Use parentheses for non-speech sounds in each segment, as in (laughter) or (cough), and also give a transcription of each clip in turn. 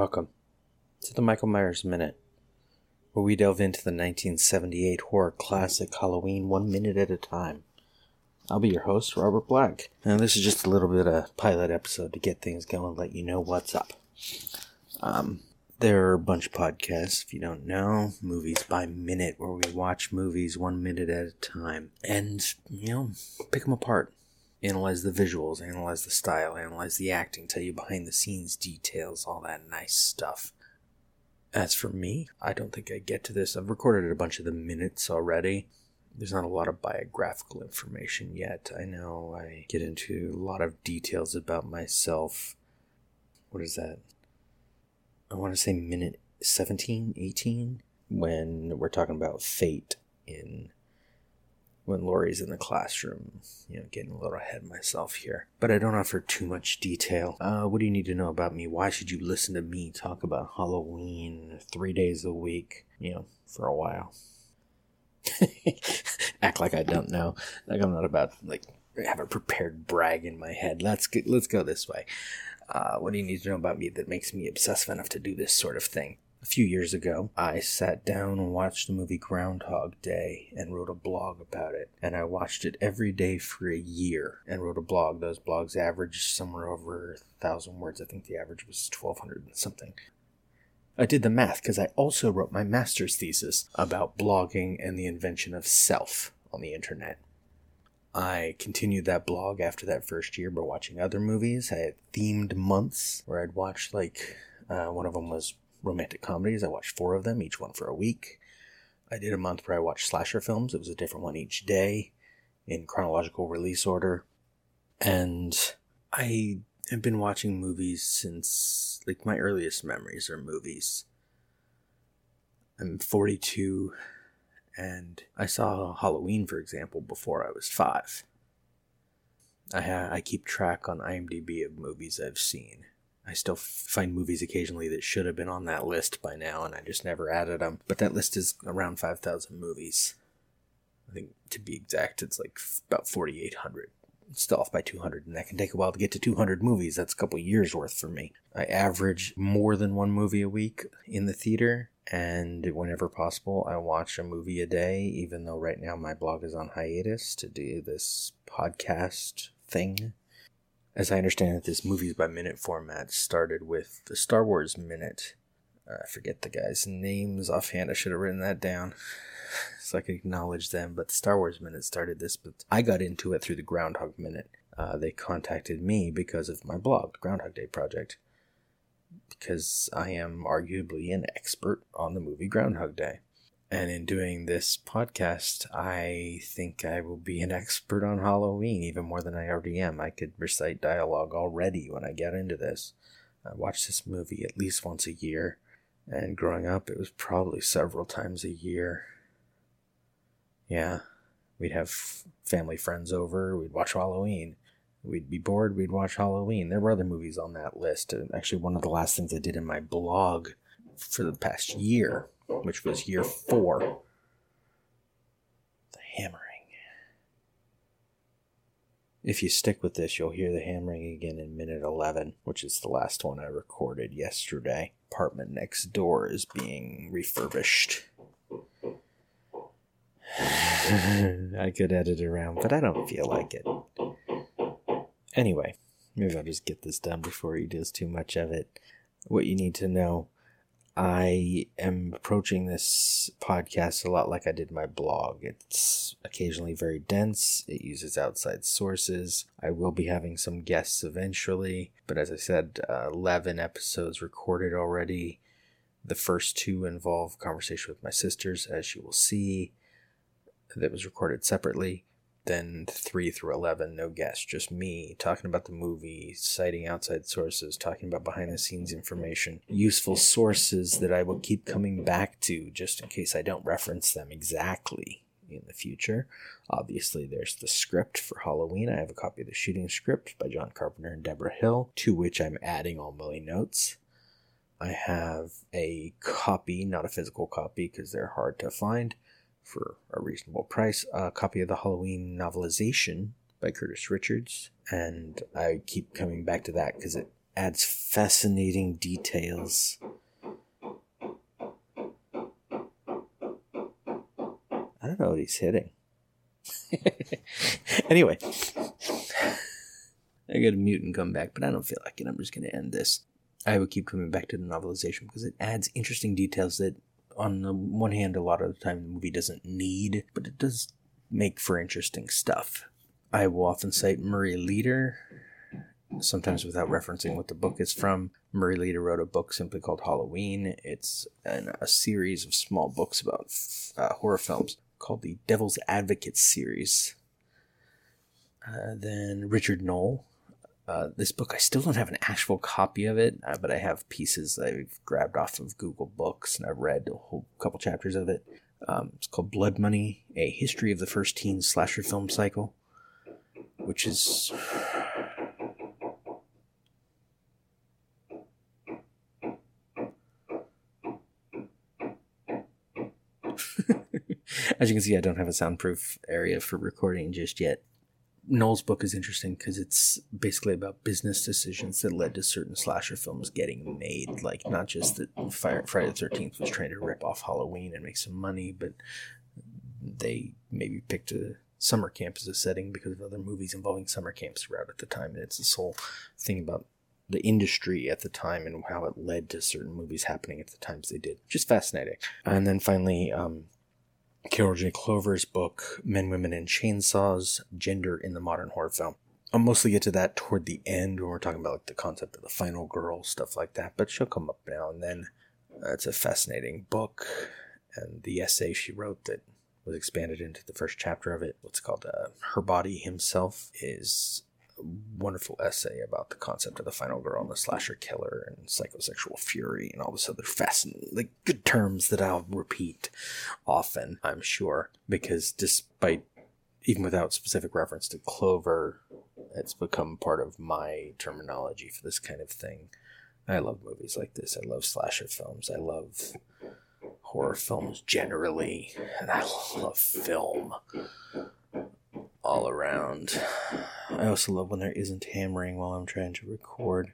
Welcome to the Michael Myers Minute, where we delve into the 1978 horror classic Halloween one minute at a time. I'll be your host, Robert Black, and this is just a little bit of pilot episode to get things going, let you know what's up. Um, there are a bunch of podcasts, if you don't know, movies by minute, where we watch movies one minute at a time and, you know, pick them apart analyze the visuals, analyze the style, analyze the acting, tell you behind the scenes details, all that nice stuff. As for me, I don't think I get to this. I've recorded a bunch of the minutes already. There's not a lot of biographical information yet. I know I get into a lot of details about myself. What is that? I want to say minute 17, 18, when we're talking about fate in when Laurie's in the classroom. You know, getting a little ahead of myself here. But I don't offer too much detail. Uh, what do you need to know about me? Why should you listen to me talk about Halloween three days a week, you know, for a while? (laughs) Act like I don't know. Like I'm not about, like, have a prepared brag in my head. Let's get, let's go this way. Uh, what do you need to know about me that makes me obsessive enough to do this sort of thing? A few years ago, I sat down and watched the movie Groundhog Day and wrote a blog about it. And I watched it every day for a year and wrote a blog. Those blogs averaged somewhere over a thousand words. I think the average was 1200 and something. I did the math because I also wrote my master's thesis about blogging and the invention of self on the internet. I continued that blog after that first year by watching other movies. I had themed months where I'd watch, like, uh, one of them was romantic comedies. I watched four of them, each one for a week. I did a month where I watched slasher films. It was a different one each day in chronological release order. And I have been watching movies since, like, my earliest memories are movies. I'm 42, and I saw Halloween, for example, before I was five. I, ha- I keep track on IMDb of movies I've seen. I still find movies occasionally that should have been on that list by now, and I just never added them. But that list is around 5,000 movies. I think to be exact, it's like about 4,800. still off by 200, and that can take a while to get to 200 movies. That's a couple years worth for me. I average more than one movie a week in the theater, and whenever possible, I watch a movie a day, even though right now my blog is on hiatus to do this podcast thing. As I understand it, this movies by minute format started with the Star Wars minute. Uh, I forget the guys' names offhand. I should have written that down (laughs) so I could acknowledge them. But the Star Wars minute started this, but I got into it through the Groundhog Minute. Uh, they contacted me because of my blog, Groundhog Day Project, because I am arguably an expert on the movie Groundhog Day. And in doing this podcast, I think I will be an expert on Halloween even more than I already am. I could recite dialogue already when I get into this. I watch this movie at least once a year, and growing up, it was probably several times a year. Yeah, we'd have family friends over, we'd watch Halloween. We'd be bored, we'd watch Halloween. There were other movies on that list. Actually, one of the last things I did in my blog for the past year which was oh, year oh, oh, four. The hammering. If you stick with this, you'll hear the hammering again in minute 11, which is the last one I recorded yesterday. Apartment next door is being refurbished. (sighs) I could edit around, but I don't feel like it. Anyway, maybe I'll just get this done before he does too much of it. What you need to know I am approaching this podcast a lot like I did my blog. It's occasionally very dense, it uses outside sources. I will be having some guests eventually, but as I said, uh, 11 episodes recorded already. The first two involve conversation with my sisters, as you will see, that was recorded separately then 3 through 11, no guests, just me talking about the movie, citing outside sources, talking about behind the scenes information, useful sources that I will keep coming back to just in case I don't reference them exactly in the future. Obviously, there's the script for Halloween. I have a copy of the shooting script by John Carpenter and Debra Hill, to which I'm adding all my notes. I have a copy, not a physical copy because they're hard to find, for a reasonable price a copy of the Halloween novelization by Curtis Richards, and I keep coming back to that because it adds fascinating details. I don't know what he's hitting. (laughs) anyway, I got a mute and come back, but I don't feel like it. I'm just going to end this. I would keep coming back to the novelization because it adds interesting details that, on the one hand, a lot of the time the movie doesn't need, but it does make for interesting stuff. I will often cite Murray Leeder, sometimes without referencing what the book is from. Murray Leeder wrote a book simply called Halloween. It's an, a series of small books about uh, horror films called the Devil's Advocate series. Uh, then Richard Nowell. Uh, this book, I still don't have an actual copy of it, uh, but I have pieces I've grabbed off of Google Books and I've read a whole couple chapters of it. Um, it's called Blood Money, A History of the First Teen Slasher Film Cycle, which is. (laughs) As you can see, I don't have a soundproof area for recording just yet. Nowell's book is interesting because it's basically about business decisions that led to certain slasher films getting made. Like, not just that Friday the 13th was trying to rip off Halloween and make some money, but they maybe picked a summer camp as a setting because of other movies involving summer camps around at the time. And it's this whole thing about the industry at the time and how it led to certain movies happening at the times they did. Just fascinating. And then finally, um, Carol J. Clover's book, Men, Women, and Chainsaws Gender in the Modern Horror Film. I'll mostly get to that toward the end when we're talking about like the concept of the final girl, stuff like that, but she'll come up now and then. Uh, it's a fascinating book, and the essay she wrote that was expanded into the first chapter of it, what's called uh, Her Body Himself, is wonderful essay about the concept of the final girl and the slasher killer and psychosexual fury and all this other fascinating, like good terms that I'll repeat often, I'm sure, because despite even without specific reference to Clover, it's become part of my terminology for this kind of thing. I love movies like this. I love slasher films. I love horror films generally, and I love film all around. I also love when there isn't hammering while I'm trying to record.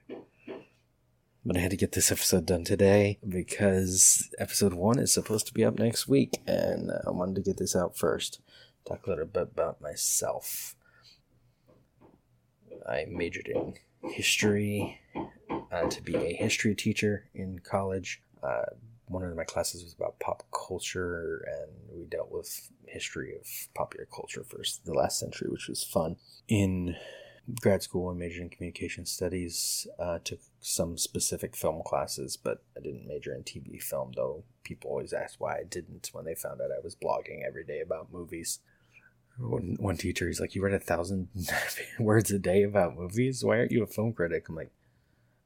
But I had to get this episode done today because episode one is supposed to be up next week, and I wanted to get this out first. Talk a little bit about myself. I majored in history uh, to be a history teacher in college. Uh, one of my classes was about pop culture, and we dealt with history of popular culture for the last century, which was fun. In grad school, I majored in communication studies. Uh, took some specific film classes, but I didn't major in TV film. Though people always asked why I didn't when they found out I was blogging every day about movies. One, one teacher, he's like, "You write a thousand (laughs) words a day about movies. Why aren't you a film critic?" I'm like,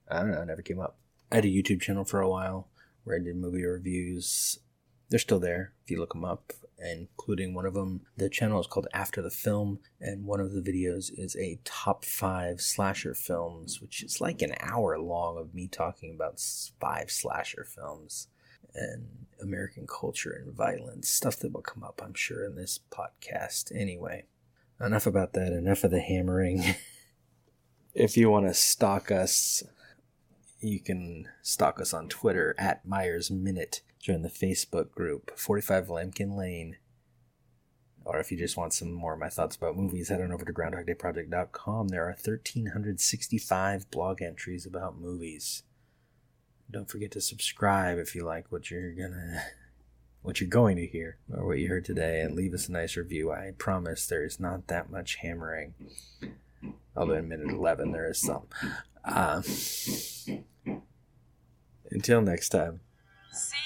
"I don't know. Never came up." I had a YouTube channel for a while where I did movie reviews. They're still there if you look them up, including one of them. The channel is called After the Film, and one of the videos is a top five slasher films, which is like an hour long of me talking about five slasher films and American culture and violence, stuff that will come up, I'm sure, in this podcast. Anyway, enough about that, enough of the hammering. (laughs) if you want to stalk us, you can stalk us on Twitter at Myers Minute. Join the Facebook group 45 Lampkin Lane. Or if you just want some more of my thoughts about movies, head on over to GroundhogDayProject.com. There are 1,365 blog entries about movies. Don't forget to subscribe if you like what you're gonna, what you're going to hear, or what you heard today, and leave us a nice review. I promise there is not that much hammering. Although in minute 11 there is some. Uh, until next time. See